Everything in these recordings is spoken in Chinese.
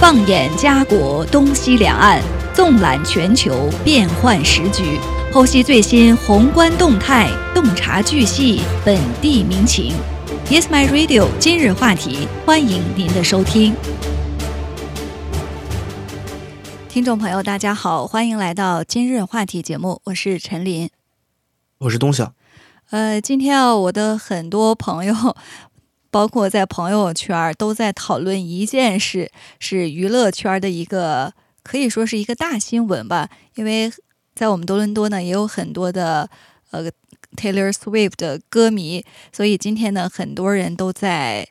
放眼家国东西两岸，纵览全球变幻时局，剖析最新宏观动态，洞察巨细本地民情。Yes, my radio。今日话题，欢迎您的收听。听众朋友，大家好，欢迎来到今日话题节目，我是陈林，我是东晓。呃，今天啊，我的很多朋友。包括在朋友圈都在讨论一件事，是娱乐圈的一个可以说是一个大新闻吧。因为在我们多伦多呢，也有很多的呃 Taylor Swift 的歌迷，所以今天呢，很多人都在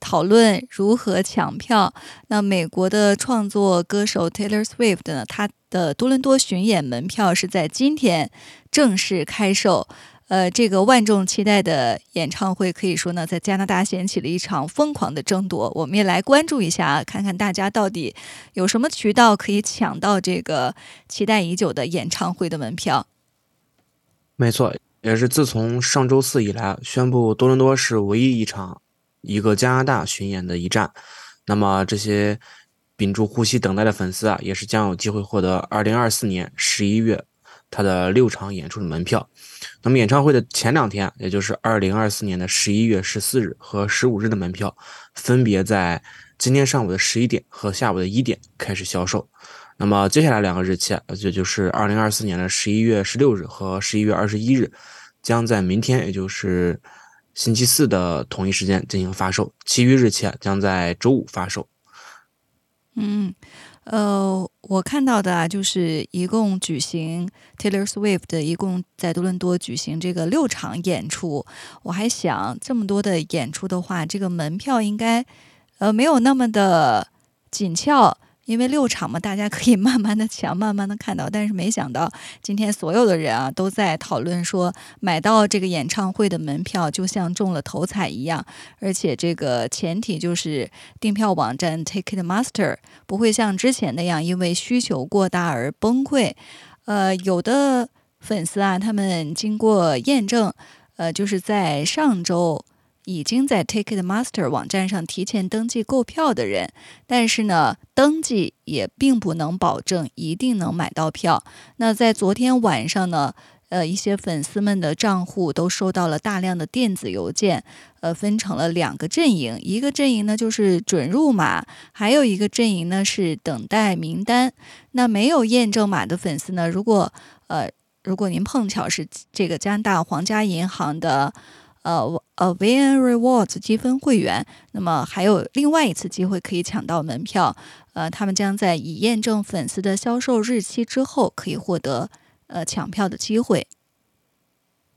讨论如何抢票。那美国的创作歌手 Taylor Swift 呢，他的多伦多巡演门票是在今天正式开售。呃，这个万众期待的演唱会，可以说呢，在加拿大掀起了一场疯狂的争夺。我们也来关注一下，看看大家到底有什么渠道可以抢到这个期待已久的演唱会的门票。没错，也是自从上周四以来，宣布多伦多是唯一一场一个加拿大巡演的一站。那么这些屏住呼吸等待的粉丝啊，也是将有机会获得二零二四年十一月他的六场演出的门票。那么演唱会的前两天，也就是二零二四年的十一月十四日和十五日的门票，分别在今天上午的十一点和下午的一点开始销售。那么接下来两个日期，也就是二零二四年的十一月十六日和十一月二十一日，将在明天，也就是星期四的同一时间进行发售。其余日期啊，将在周五发售。嗯。呃，我看到的啊，就是一共举行 Taylor Swift 一共在多伦多举行这个六场演出。我还想，这么多的演出的话，这个门票应该呃没有那么的紧俏。因为六场嘛，大家可以慢慢的抢，慢慢的看到。但是没想到，今天所有的人啊都在讨论说，买到这个演唱会的门票就像中了头彩一样。而且这个前提就是订票网站 Ticketmaster 不会像之前那样因为需求过大而崩溃。呃，有的粉丝啊，他们经过验证，呃，就是在上周。已经在 Ticketmaster 网站上提前登记购票的人，但是呢，登记也并不能保证一定能买到票。那在昨天晚上呢，呃，一些粉丝们的账户都收到了大量的电子邮件，呃，分成了两个阵营，一个阵营呢就是准入码，还有一个阵营呢是等待名单。那没有验证码的粉丝呢，如果呃，如果您碰巧是这个加拿大皇家银行的。呃呃，VN Rewards 积分会员，那么还有另外一次机会可以抢到门票。呃，他们将在已验证粉丝的销售日期之后，可以获得呃抢票的机会。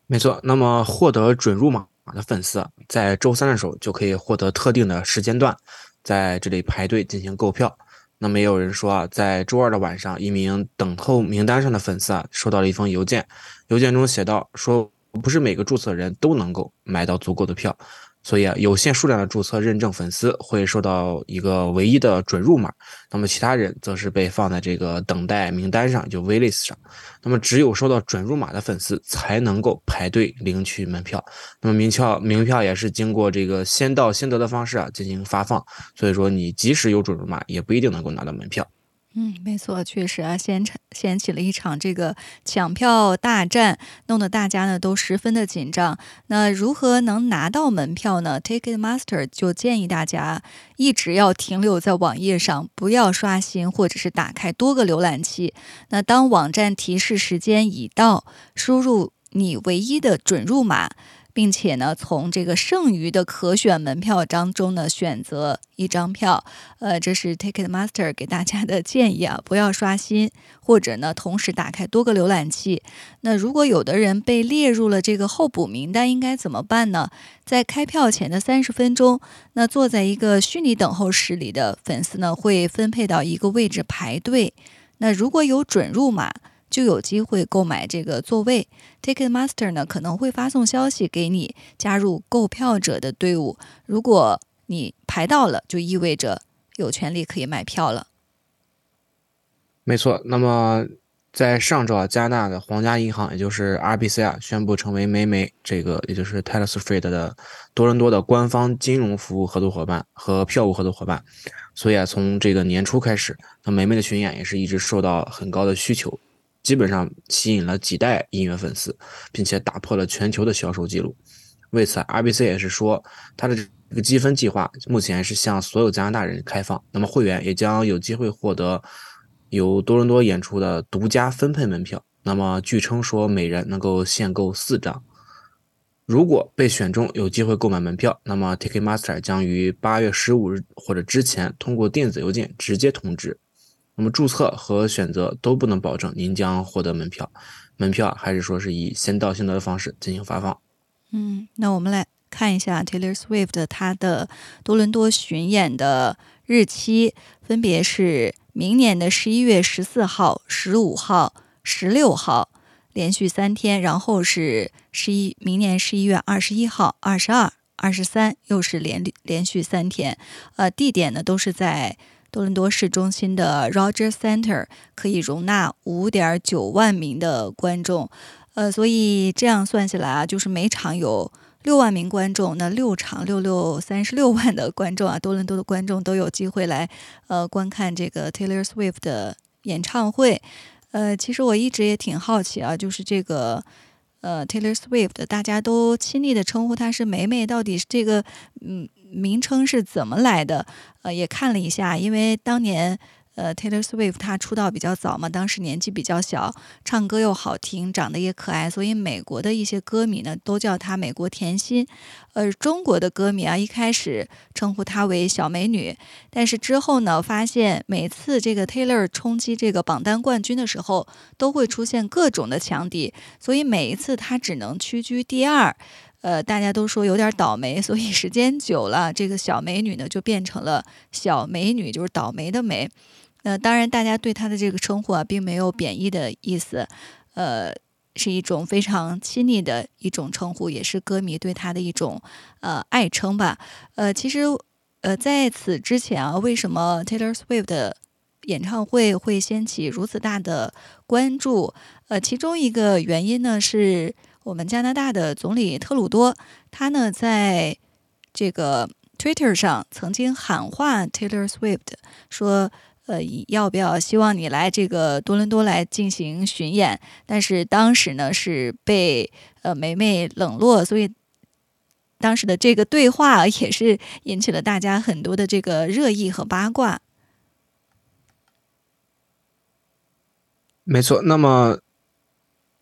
没错，那么获得准入码的粉丝，在周三的时候就可以获得特定的时间段，在这里排队进行购票。那么也有人说啊，在周二的晚上，一名等候名单上的粉丝啊，收到了一封邮件，邮件中写道说。不是每个注册人都能够买到足够的票，所以啊，有限数量的注册认证粉丝会收到一个唯一的准入码，那么其他人则是被放在这个等待名单上，就 waitlist 上。那么只有收到准入码的粉丝才能够排队领取门票。那么名票名票也是经过这个先到先得的方式啊进行发放，所以说你即使有准入码，也不一定能够拿到门票。嗯，没错，确实啊，掀起掀起了一场这个抢票大战，弄得大家呢都十分的紧张。那如何能拿到门票呢？Ticketmaster 就建议大家一直要停留在网页上，不要刷新或者是打开多个浏览器。那当网站提示时间已到，输入你唯一的准入码。并且呢，从这个剩余的可选门票当中呢，选择一张票。呃，这是 Ticketmaster 给大家的建议啊，不要刷新，或者呢，同时打开多个浏览器。那如果有的人被列入了这个候补名单，应该怎么办呢？在开票前的三十分钟，那坐在一个虚拟等候室里的粉丝呢，会分配到一个位置排队。那如果有准入码。就有机会购买这个座位。Ticketmaster 呢可能会发送消息给你，加入购票者的队伍。如果你排到了，就意味着有权利可以买票了。没错。那么在上周啊，加拿大的皇家银行，也就是 RBC 啊，宣布成为美美这个，也就是 Taylor Swift 的多伦多的官方金融服务合作伙伴和票务合作伙伴。所以啊，从这个年初开始，那美美的巡演也是一直受到很高的需求，基本上吸引了几代音乐粉丝，并且打破了全球的销售记录。为此，RBC 也是说，它的这个积分计划目前是向所有加拿大人开放，那么会员也将有机会获得。由多伦多演出的独家分配门票，那么据称说每人能够限购四张。如果被选中，有机会购买门票，那么 Ticketmaster 将于八月十五日或者之前通过电子邮件直接通知。那么注册和选择都不能保证您将获得门票，门票还是说是以先到先得的方式进行发放。嗯，那我们来看一下 Taylor Swift 他的多伦多巡演的日期，分别是。明年的十一月十四号、十五号、十六号，连续三天，然后是十一，明年十一月二十一号、二十二、二十三，又是连连续三天。呃，地点呢都是在多伦多市中心的 Roger Center，可以容纳五点九万名的观众。呃，所以这样算下来啊，就是每场有。六万名观众，那六场六六三十六万的观众啊，多伦多的观众都有机会来呃观看这个 Taylor Swift 的演唱会。呃，其实我一直也挺好奇啊，就是这个呃 Taylor Swift，大家都亲昵的称呼她是梅梅，到底这个嗯名称是怎么来的？呃，也看了一下，因为当年。呃，Taylor Swift 她出道比较早嘛，当时年纪比较小，唱歌又好听，长得也可爱，所以美国的一些歌迷呢都叫她美国甜心。呃，中国的歌迷啊，一开始称呼她为小美女，但是之后呢，发现每次这个 Taylor 冲击这个榜单冠军的时候，都会出现各种的强敌，所以每一次她只能屈居第二。呃，大家都说有点倒霉，所以时间久了，这个小美女呢就变成了小美女，就是倒霉的霉。那当然，大家对他的这个称呼啊，并没有贬义的意思，呃，是一种非常亲昵的一种称呼，也是歌迷对他的一种呃爱称吧。呃，其实呃在此之前啊，为什么 Taylor Swift 的演唱会会掀起如此大的关注？呃，其中一个原因呢，是我们加拿大的总理特鲁多，他呢在这个 Twitter 上曾经喊话 Taylor Swift 说。呃，要不要希望你来这个多伦多来进行巡演？但是当时呢是被呃梅梅冷落，所以当时的这个对话也是引起了大家很多的这个热议和八卦。没错，那么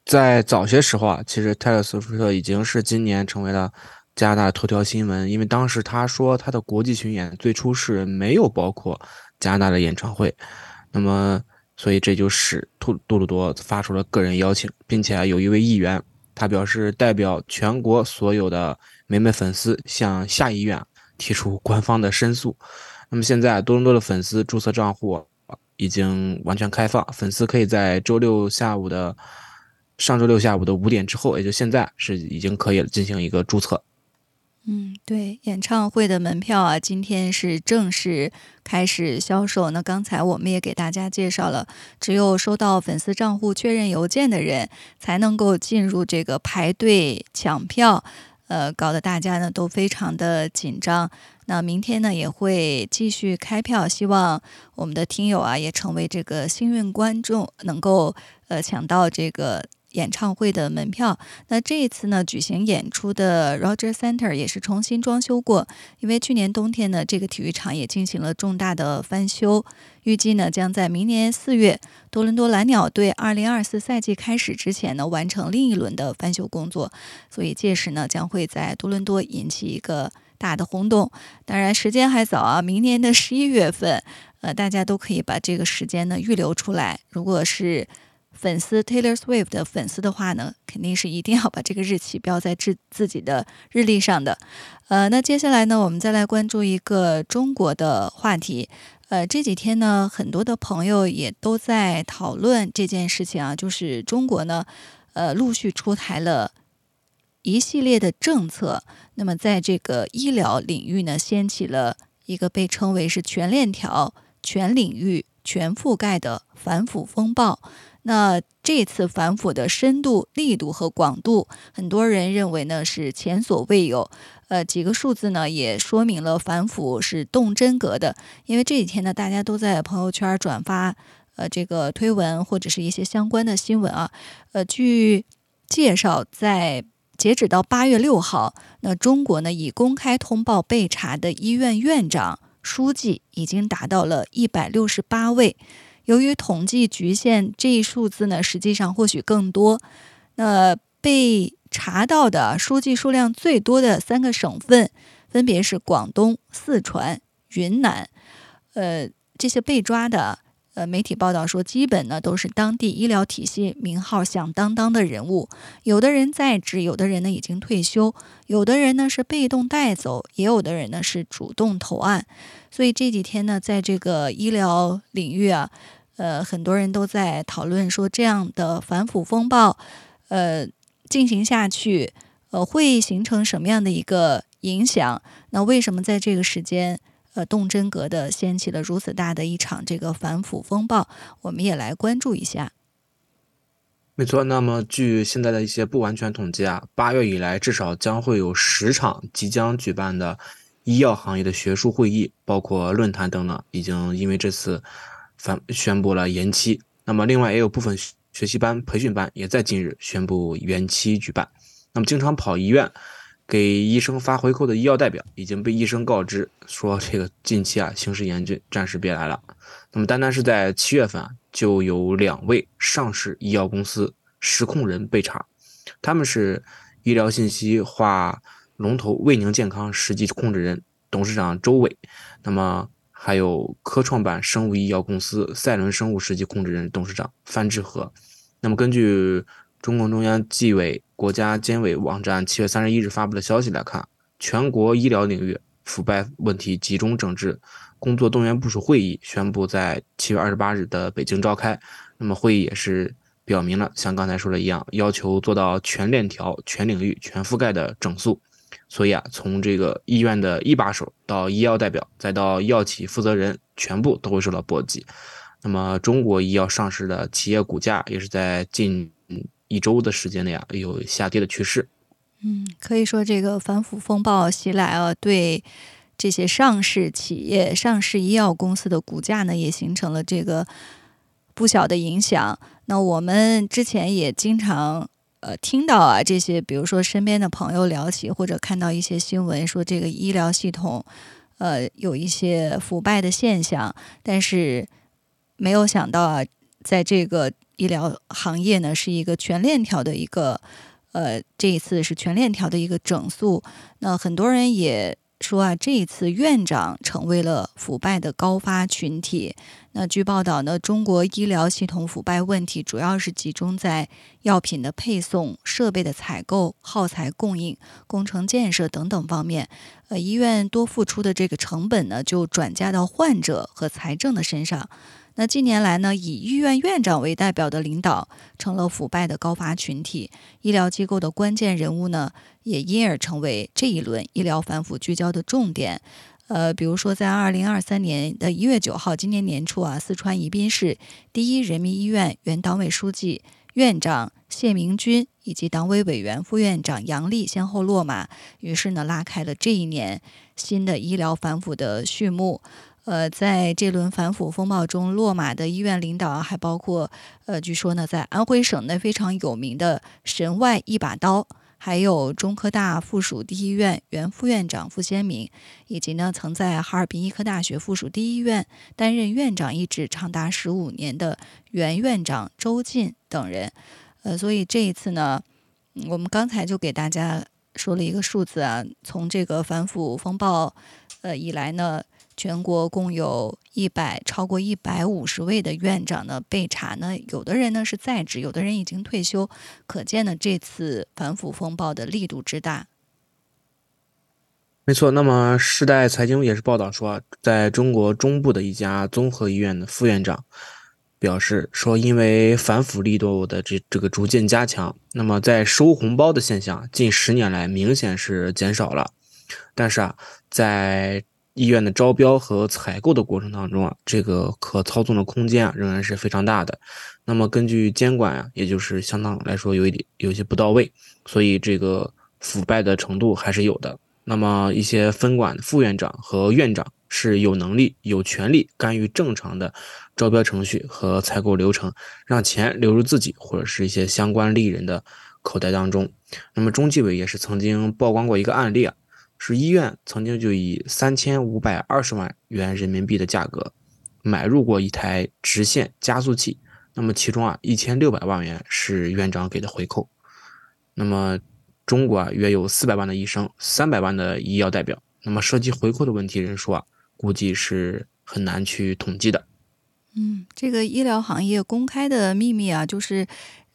在早些时候啊，其实泰勒·斯威夫特已经是今年成为了加拿大头条新闻，因为当时他说他的国际巡演最初是没有包括。加拿大的演唱会，那么，所以这就使杜杜鲁多发出了个人邀请，并且有一位议员，他表示代表全国所有的美美粉丝向下议院提出官方的申诉。那么现在多伦多的粉丝注册账户已经完全开放，粉丝可以在周六下午的上周六下午的五点之后，也就现在是已经可以进行一个注册。嗯，对，演唱会的门票啊，今天是正式开始销售。那刚才我们也给大家介绍了，只有收到粉丝账户确认邮件的人才能够进入这个排队抢票，呃，搞得大家呢都非常的紧张。那明天呢也会继续开票，希望我们的听友啊也成为这个幸运观众，能够呃抢到这个。演唱会的门票，那这一次呢，举行演出的 Roger Center 也是重新装修过，因为去年冬天呢，这个体育场也进行了重大的翻修，预计呢将在明年四月多伦多蓝鸟队二零二四赛季开始之前呢完成另一轮的翻修工作，所以届时呢将会在多伦多引起一个大的轰动。当然时间还早啊，明年的十一月份，呃，大家都可以把这个时间呢预留出来，如果是。粉丝 Taylor Swift 的粉丝的话呢，肯定是一定要把这个日期标在自自己的日历上的。呃，那接下来呢，我们再来关注一个中国的话题。呃，这几天呢，很多的朋友也都在讨论这件事情啊，就是中国呢，呃，陆续出台了一系列的政策，那么在这个医疗领域呢，掀起了一个被称为是全链条、全领域、全覆盖的反腐风暴。那这次反腐的深度、力度和广度，很多人认为呢是前所未有。呃，几个数字呢也说明了反腐是动真格的。因为这几天呢，大家都在朋友圈转发呃这个推文或者是一些相关的新闻啊。呃，据介绍，在截止到八月六号，那中国呢已公开通报被查的医院院长、书记已经达到了一百六十八位。由于统计局限，这一数字呢，实际上或许更多。那被查到的书记数量最多的三个省份，分别是广东、四川、云南。呃，这些被抓的，呃，媒体报道说，基本呢都是当地医疗体系名号响当当的人物。有的人在职，有的人呢已经退休，有的人呢是被动带走，也有的人呢是主动投案。所以这几天呢，在这个医疗领域啊，呃，很多人都在讨论说，这样的反腐风暴，呃，进行下去，呃，会形成什么样的一个影响？那为什么在这个时间，呃，动真格的掀起了如此大的一场这个反腐风暴？我们也来关注一下。没错，那么据现在的一些不完全统计啊，八月以来至少将会有十场即将举办的。医药行业的学术会议，包括论坛等等，已经因为这次反宣布了延期。那么，另外也有部分学习班、培训班也在近日宣布延期举办。那么，经常跑医院给医生发回扣的医药代表已经被医生告知说，这个近期啊形势严峻，暂时别来了。那么，单单是在七月份啊，就有两位上市医药公司实控人被查，他们是医疗信息化。龙头卫宁健康实际控制人、董事长周伟，那么还有科创板生物医药公司赛伦生物实际控制人、董事长范志和。那么根据中共中央纪委国家监委网站七月三十一日发布的消息来看，全国医疗领域腐败问题集中整治工作动员部署会议宣布在七月二十八日的北京召开。那么会议也是表明了，像刚才说的一样，要求做到全链条、全领域、全覆盖的整肃。所以啊，从这个医院的一把手到医药代表，再到药企负责人，全部都会受到波及。那么，中国医药上市的企业股价也是在近一周的时间内啊，有下跌的趋势。嗯，可以说这个反腐风暴袭来啊，对这些上市企业、上市医药公司的股价呢，也形成了这个不小的影响。那我们之前也经常。呃，听到啊这些，比如说身边的朋友聊起，或者看到一些新闻说这个医疗系统，呃，有一些腐败的现象，但是没有想到啊，在这个医疗行业呢，是一个全链条的一个，呃，这一次是全链条的一个整肃，那很多人也。说啊，这一次院长成为了腐败的高发群体。那据报道呢，中国医疗系统腐败问题主要是集中在药品的配送、设备的采购、耗材供应、工程建设等等方面。呃，医院多付出的这个成本呢，就转嫁到患者和财政的身上。那近年来呢，以医院院长为代表的领导成了腐败的高发群体，医疗机构的关键人物呢，也因而成为这一轮医疗反腐聚焦的重点。呃，比如说在二零二三年的一月九号，今年年初啊，四川宜宾市第一人民医院原党委书记、院长谢明军以及党委委员、副院长杨丽先后落马，于是呢，拉开了这一年新的医疗反腐的序幕。呃，在这轮反腐风暴中落马的医院领导还包括，呃，据说呢，在安徽省内非常有名的神外一把刀，还有中科大附属第一医院原副院长傅先明，以及呢，曾在哈尔滨医科大学附属第一医院担任院长一职长达十五年的原院长周进等人。呃，所以这一次呢，我们刚才就给大家说了一个数字啊，从这个反腐风暴，呃，以来呢。全国共有一百超过一百五十位的院长呢被查呢，有的人呢是在职，有的人已经退休，可见呢这次反腐风暴的力度之大。没错，那么时代财经也是报道说，在中国中部的一家综合医院的副院长表示说，因为反腐力度的这这个逐渐加强，那么在收红包的现象近十年来明显是减少了，但是啊，在医院的招标和采购的过程当中啊，这个可操纵的空间啊仍然是非常大的。那么根据监管啊，也就是相当来说有一点有些不到位，所以这个腐败的程度还是有的。那么一些分管副院长和院长是有能力、有权利干预正常的招标程序和采购流程，让钱流入自己或者是一些相关利人的口袋当中。那么中纪委也是曾经曝光过一个案例啊。是医院曾经就以三千五百二十万元人民币的价格买入过一台直线加速器，那么其中啊一千六百万元是院长给的回扣。那么中国啊约有四百万的医生，三百万的医药代表，那么涉及回扣的问题人数啊估计是很难去统计的。嗯，这个医疗行业公开的秘密啊，就是。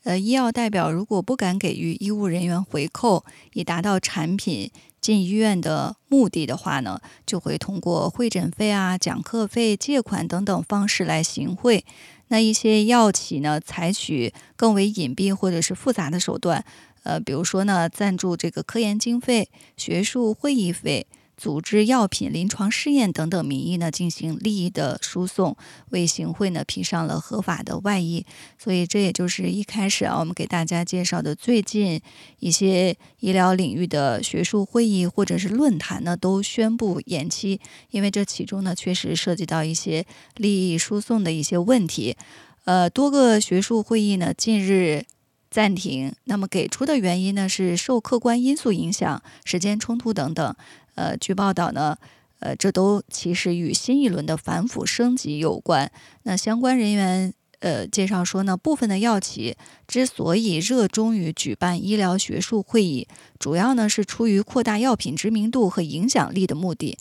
呃，医药代表如果不敢给予医务人员回扣，以达到产品进医院的目的的话呢，就会通过会诊费啊、讲课费、借款等等方式来行贿。那一些药企呢，采取更为隐蔽或者是复杂的手段，呃，比如说呢，赞助这个科研经费、学术会议费。组织药品临床试验等等名义呢，进行利益的输送，为行贿呢披上了合法的外衣。所以这也就是一开始啊，我们给大家介绍的最近一些医疗领域的学术会议或者是论坛呢，都宣布延期，因为这其中呢确实涉及到一些利益输送的一些问题。呃，多个学术会议呢近日暂停，那么给出的原因呢是受客观因素影响、时间冲突等等。呃，据报道呢，呃，这都其实与新一轮的反腐升级有关。那相关人员呃介绍说呢，部分的药企之所以热衷于举办医疗学术会议，主要呢是出于扩大药品知名度和影响力的目的。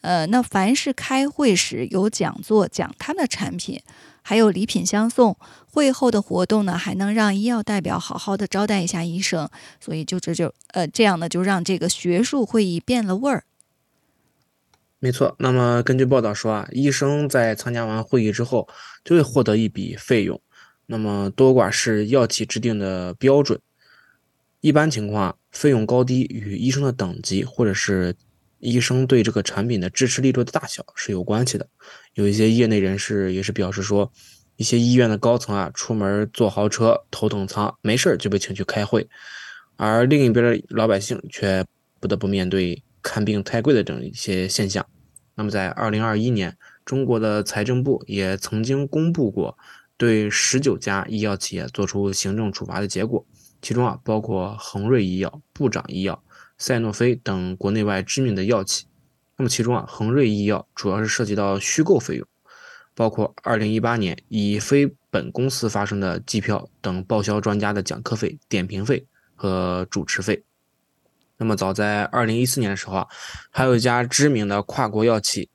呃，那凡是开会时有讲座讲他们的产品，还有礼品相送，会后的活动呢还能让医药代表好好的招待一下医生，所以就这就呃这样呢就让这个学术会议变了味儿。没错，那么根据报道说啊，医生在参加完会议之后就会获得一笔费用，那么多寡是药企制定的标准，一般情况费用高低与医生的等级或者是。医生对这个产品的支持力度的大小是有关系的。有一些业内人士也是表示说，一些医院的高层啊，出门坐豪车、头等舱，没事儿就被请去开会，而另一边的老百姓却不得不面对看病太贵的这一些现象。那么，在二零二一年，中国的财政部也曾经公布过对十九家医药企业做出行政处罚的结果，其中啊，包括恒瑞医药、部长医药。赛诺菲等国内外知名的药企，那么其中啊，恒瑞医药主要是涉及到虚构费用，包括2018年以非本公司发生的机票等报销专家的讲课费、点评费和主持费。那么早在2014年的时候啊，还有一家知名的跨国药企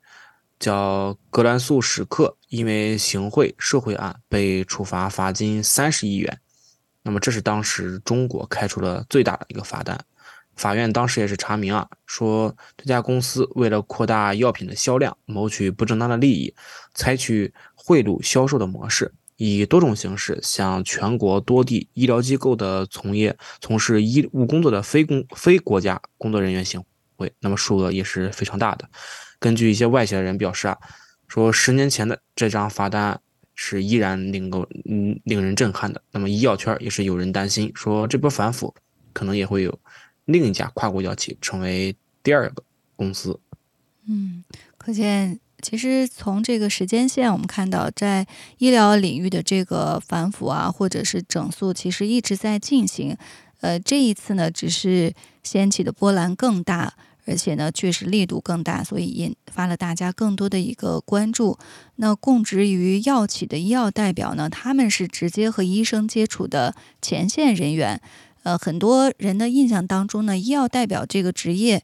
叫格兰素史克，因为行贿受贿案被处罚罚金三十亿元。那么这是当时中国开出了最大的一个罚单。法院当时也是查明啊，说这家公司为了扩大药品的销量，谋取不正当的利益，采取贿赂销售的模式，以多种形式向全国多地医疗机构的从业从事医务工作的非公非国家工作人员行贿，那么数额也是非常大的。根据一些外界的人表示啊，说十年前的这张罚单是依然令够嗯令人震撼的。那么医药圈也是有人担心，说这波反腐可能也会有。另一家跨国药企成为第二个公司。嗯，可见其实从这个时间线，我们看到在医疗领域的这个反腐啊，或者是整肃，其实一直在进行。呃，这一次呢，只是掀起的波澜更大，而且呢，确实力度更大，所以引发了大家更多的一个关注。那供职于药企的医药代表呢，他们是直接和医生接触的前线人员。呃，很多人的印象当中呢，医药代表这个职业，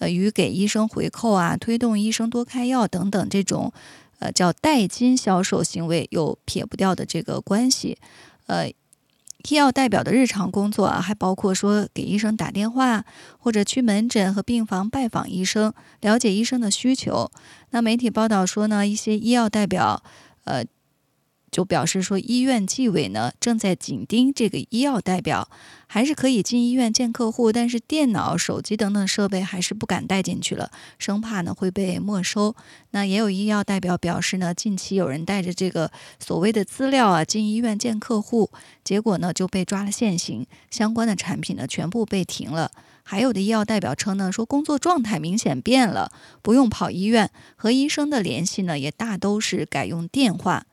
呃，与给医生回扣啊、推动医生多开药等等这种，呃，叫代金销售行为有撇不掉的这个关系。呃，医药代表的日常工作啊，还包括说给医生打电话，或者去门诊和病房拜访医生，了解医生的需求。那媒体报道说呢，一些医药代表，呃。就表示说，医院纪委呢正在紧盯这个医药代表，还是可以进医院见客户，但是电脑、手机等等设备还是不敢带进去了，生怕呢会被没收。那也有医药代表表示呢，近期有人带着这个所谓的资料啊进医院见客户，结果呢就被抓了现行，相关的产品呢全部被停了。还有的医药代表称呢，说工作状态明显变了，不用跑医院，和医生的联系呢也大都是改用电话。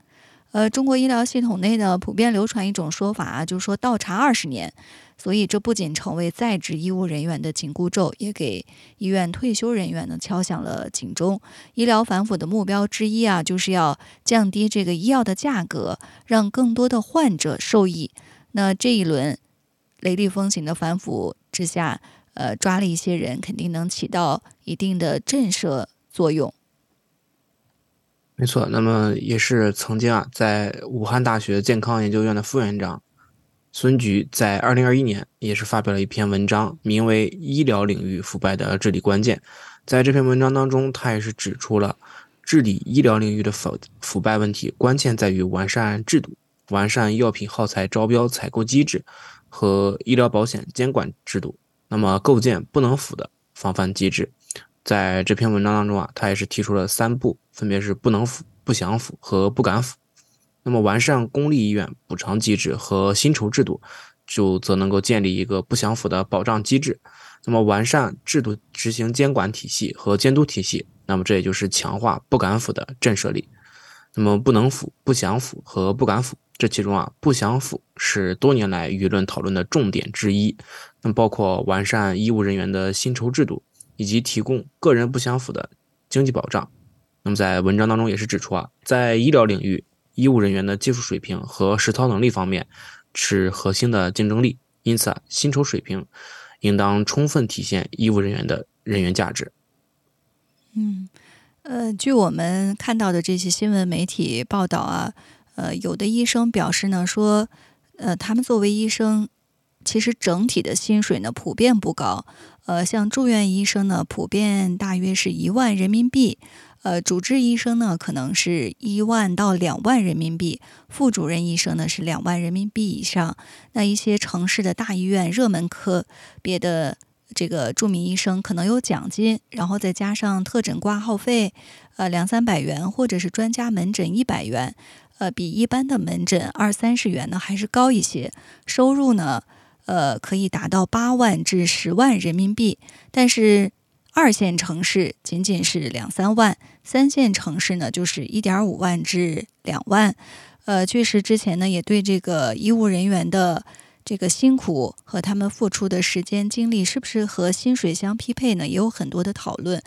呃，中国医疗系统内呢，普遍流传一种说法啊，就是说倒查二十年，所以这不仅成为在职医务人员的紧箍咒，也给医院退休人员呢敲响了警钟。医疗反腐的目标之一啊，就是要降低这个医药的价格，让更多的患者受益。那这一轮雷厉风行的反腐之下，呃，抓了一些人，肯定能起到一定的震慑作用。没错，那么也是曾经啊，在武汉大学健康研究院的副院长孙菊在二零二一年也是发表了一篇文章，名为《医疗领域腐败的治理关键》。在这篇文章当中，他也是指出了治理医疗领域的腐腐败问题，关键在于完善制度，完善药品耗材招标采购机制和医疗保险监管制度，那么构建不能腐的防范机制。在这篇文章当中啊，他也是提出了三步，分别是不能腐、不想腐和不敢腐。那么完善公立医院补偿机制和薪酬制度，就则能够建立一个不想腐的保障机制。那么完善制度执行监管体系和监督体系，那么这也就是强化不敢腐的震慑力。那么不能腐、不想腐和不敢腐，这其中啊，不想腐是多年来舆论讨论的重点之一。那么包括完善医务人员的薪酬制度。以及提供个人不相符的经济保障。那么在文章当中也是指出啊，在医疗领域，医务人员的技术水平和实操能力方面是核心的竞争力，因此啊，薪酬水平应当充分体现医务人员的人员价值。嗯，呃，据我们看到的这些新闻媒体报道啊，呃，有的医生表示呢，说，呃，他们作为医生，其实整体的薪水呢普遍不高。呃，像住院医生呢，普遍大约是一万人民币；呃，主治医生呢，可能是一万到两万人民币；副主任医生呢，是两万人民币以上。那一些城市的大医院热门科别的这个著名医生，可能有奖金，然后再加上特诊挂号费，呃，两三百元，或者是专家门诊一百元，呃，比一般的门诊二三十元呢还是高一些。收入呢？呃，可以达到八万至十万人民币，但是二线城市仅仅是两三万，三线城市呢就是一点五万至两万。呃，确实之前呢也对这个医务人员的这个辛苦和他们付出的时间精力是不是和薪水相匹配呢，也有很多的讨论。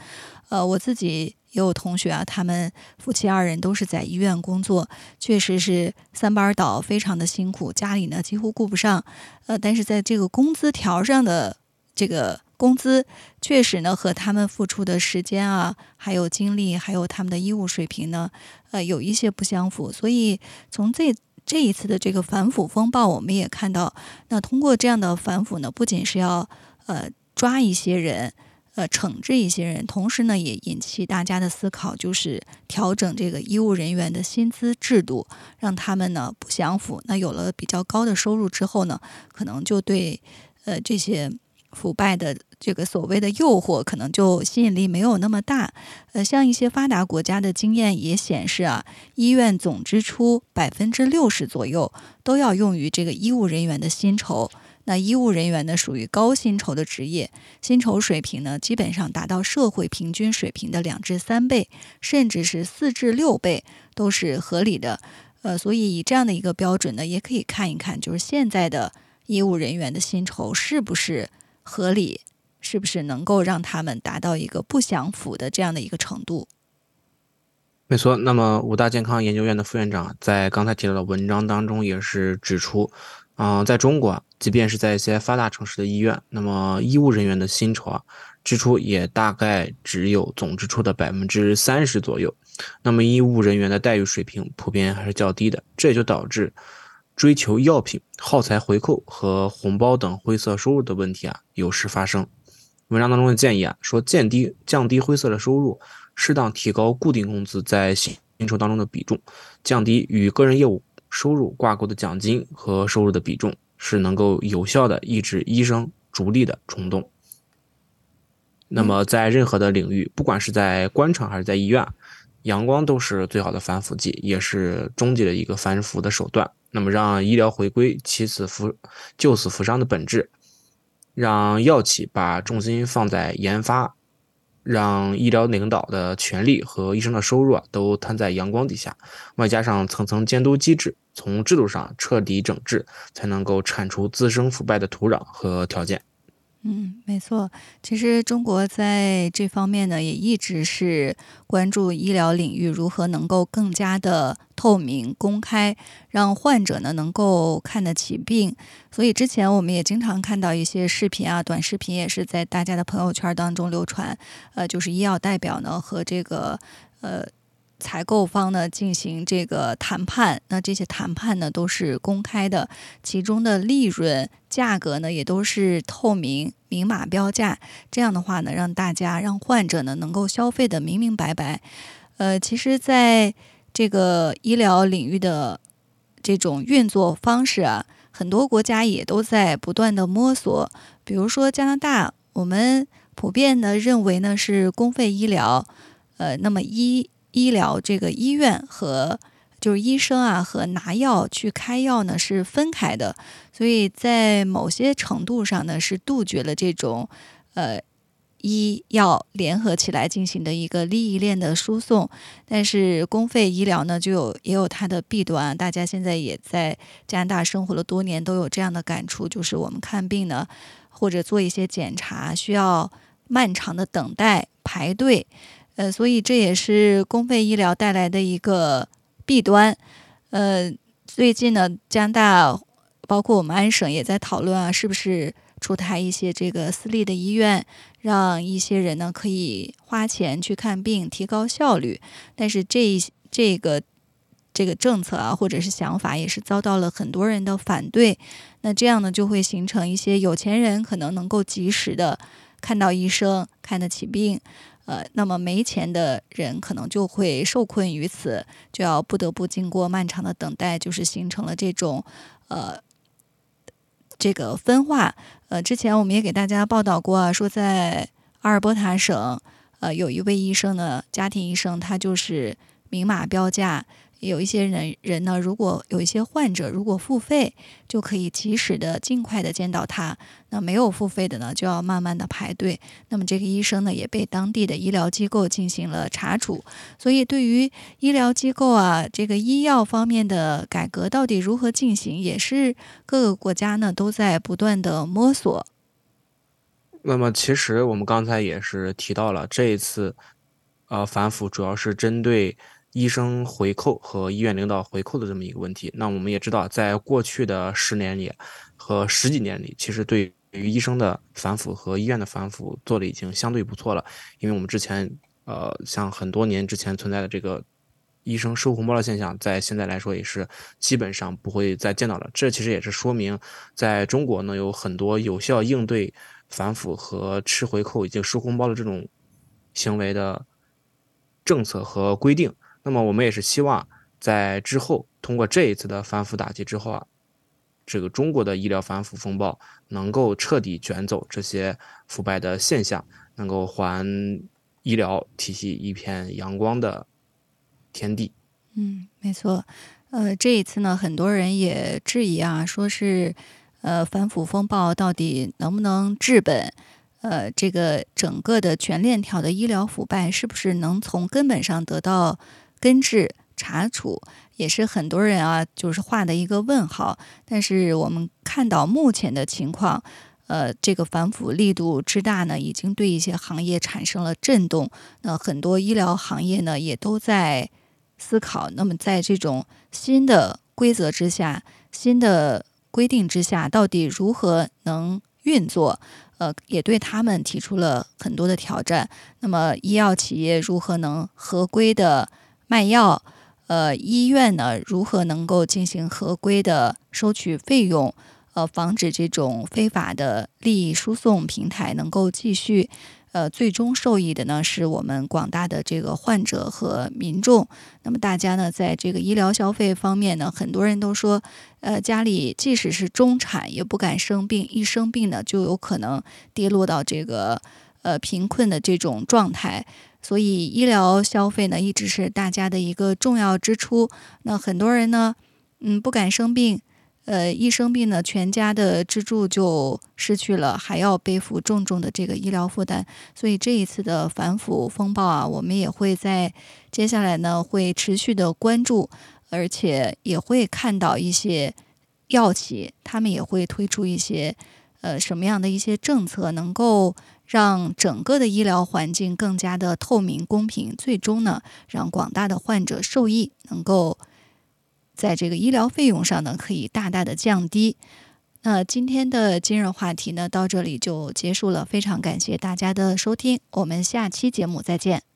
呃，我自己。也有同学啊，他们夫妻二人都是在医院工作，确实是三班倒，非常的辛苦，家里呢几乎顾不上。呃，但是在这个工资条上的这个工资，确实呢和他们付出的时间啊，还有精力，还有他们的医务水平呢，呃，有一些不相符。所以从这这一次的这个反腐风暴，我们也看到，那通过这样的反腐呢，不仅是要呃抓一些人。呃，惩治一些人，同时呢，也引起大家的思考，就是调整这个医务人员的薪资制度，让他们呢不享腐。那有了比较高的收入之后呢，可能就对呃这些腐败的这个所谓的诱惑，可能就吸引力没有那么大。呃，像一些发达国家的经验也显示啊，医院总支出百分之六十左右都要用于这个医务人员的薪酬。那医务人员呢，属于高薪酬的职业，薪酬水平呢，基本上达到社会平均水平的两至三倍，甚至是四至六倍，都是合理的。呃，所以以这样的一个标准呢，也可以看一看，就是现在的医务人员的薪酬是不是合理，是不是能够让他们达到一个不享腐的这样的一个程度。没错，那么武大健康研究院的副院长在刚才提到的文章当中也是指出。嗯，在中国，即便是在一些发达城市的医院，那么医务人员的薪酬啊，支出也大概只有总支出的百分之三十左右。那么医务人员的待遇水平普遍还是较低的，这也就导致追求药品耗材回扣和红包等灰色收入的问题啊，有时发生。文章当中的建议啊，说降低降低灰色的收入，适当提高固定工资在薪酬当中的比重，降低与个人业务收入挂钩的奖金和收入的比重，是能够有效的抑制医生逐利的冲动。那么，在任何的领域，不管是在官场还是在医院，阳光都是最好的反腐剂，也是终极的一个反腐的手段。那么，让医疗回归起死扶救死扶伤的本质，让药企把重心放在研发，让医疗领导的权利和医生的收入啊都摊在阳光底下，外加上层层监督机制，从制度上彻底整治，才能够铲除滋生腐败的土壤和条件。嗯，没错。其实中国在这方面呢，也一直是关注医疗领域如何能够更加的透明、公开，让患者呢能够看得起病。所以之前我们也经常看到一些视频啊、短视频，也是在大家的朋友圈当中流传。呃，就是医药代表呢和这个呃。采购方呢进行这个谈判，那这些谈判呢都是公开的，其中的利润、价格呢也都是透明、明码标价。这样的话呢，让大家、让患者呢能够消费的明明白白。呃，其实，在这个医疗领域的这种运作方式啊，很多国家也都在不断的摸索。比如说加拿大，我们普遍的认为呢是公费医疗，呃，那么医。医疗这个医院和就是医生啊和拿药去开药呢是分开的，所以在某些程度上呢是杜绝了这种呃医药联合起来进行的一个利益链的输送。但是公费医疗呢就有也有它的弊端，大家现在也在加拿大生活了多年，都有这样的感触，就是我们看病呢或者做一些检查需要漫长的等待排队。呃，所以这也是公费医疗带来的一个弊端。呃，最近呢，加拿大包括我们安省也在讨论啊，是不是出台一些这个私立的医院，让一些人呢可以花钱去看病，提高效率。但是这一这个这个政策啊，或者是想法，也是遭到了很多人的反对。那这样呢，就会形成一些有钱人可能能够及时的看到医生，看得起病。呃，那么没钱的人可能就会受困于此，就要不得不经过漫长的等待，就是形成了这种呃这个分化。呃，之前我们也给大家报道过啊，说在阿尔伯塔省，呃，有一位医生呢，家庭医生，他就是明码标价。有一些人人呢，如果有一些患者如果付费，就可以及时的、尽快的见到他；那没有付费的呢，就要慢慢的排队。那么这个医生呢，也被当地的医疗机构进行了查处。所以，对于医疗机构啊，这个医药方面的改革到底如何进行，也是各个国家呢都在不断的摸索。那么，其实我们刚才也是提到了，这一次，呃，反腐主要是针对。医生回扣和医院领导回扣的这么一个问题，那我们也知道，在过去的十年里和十几年里，其实对于医生的反腐和医院的反腐做的已经相对不错了。因为我们之前，呃，像很多年之前存在的这个医生收红包的现象，在现在来说也是基本上不会再见到了。这其实也是说明，在中国呢，有很多有效应对反腐和吃回扣以及收红包的这种行为的政策和规定。那么我们也是希望在之后通过这一次的反腐打击之后啊，这个中国的医疗反腐风暴能够彻底卷走这些腐败的现象，能够还医疗体系一片阳光的天地。嗯，没错。呃，这一次呢，很多人也质疑啊，说是呃反腐风暴到底能不能治本？呃，这个整个的全链条的医疗腐败是不是能从根本上得到？根治查处也是很多人啊，就是画的一个问号。但是我们看到目前的情况，呃，这个反腐力度之大呢，已经对一些行业产生了震动。那很多医疗行业呢，也都在思考，那么在这种新的规则之下、新的规定之下，到底如何能运作？呃，也对他们提出了很多的挑战。那么医药企业如何能合规的？卖药，呃，医院呢如何能够进行合规的收取费用？呃，防止这种非法的利益输送平台能够继续。呃，最终受益的呢，是我们广大的这个患者和民众。那么大家呢，在这个医疗消费方面呢，很多人都说，呃，家里即使是中产也不敢生病，一生病呢，就有可能跌落到这个呃贫困的这种状态。所以医疗消费呢，一直是大家的一个重要支出。那很多人呢，嗯，不敢生病。呃，一生病呢，全家的支柱就失去了，还要背负重重的这个医疗负担。所以这一次的反腐风暴啊，我们也会在接下来呢会持续的关注，而且也会看到一些药企，他们也会推出一些呃什么样的一些政策，能够让整个的医疗环境更加的透明公平，最终呢让广大的患者受益，能够。在这个医疗费用上呢，可以大大的降低。那今天的今日话题呢，到这里就结束了。非常感谢大家的收听，我们下期节目再见。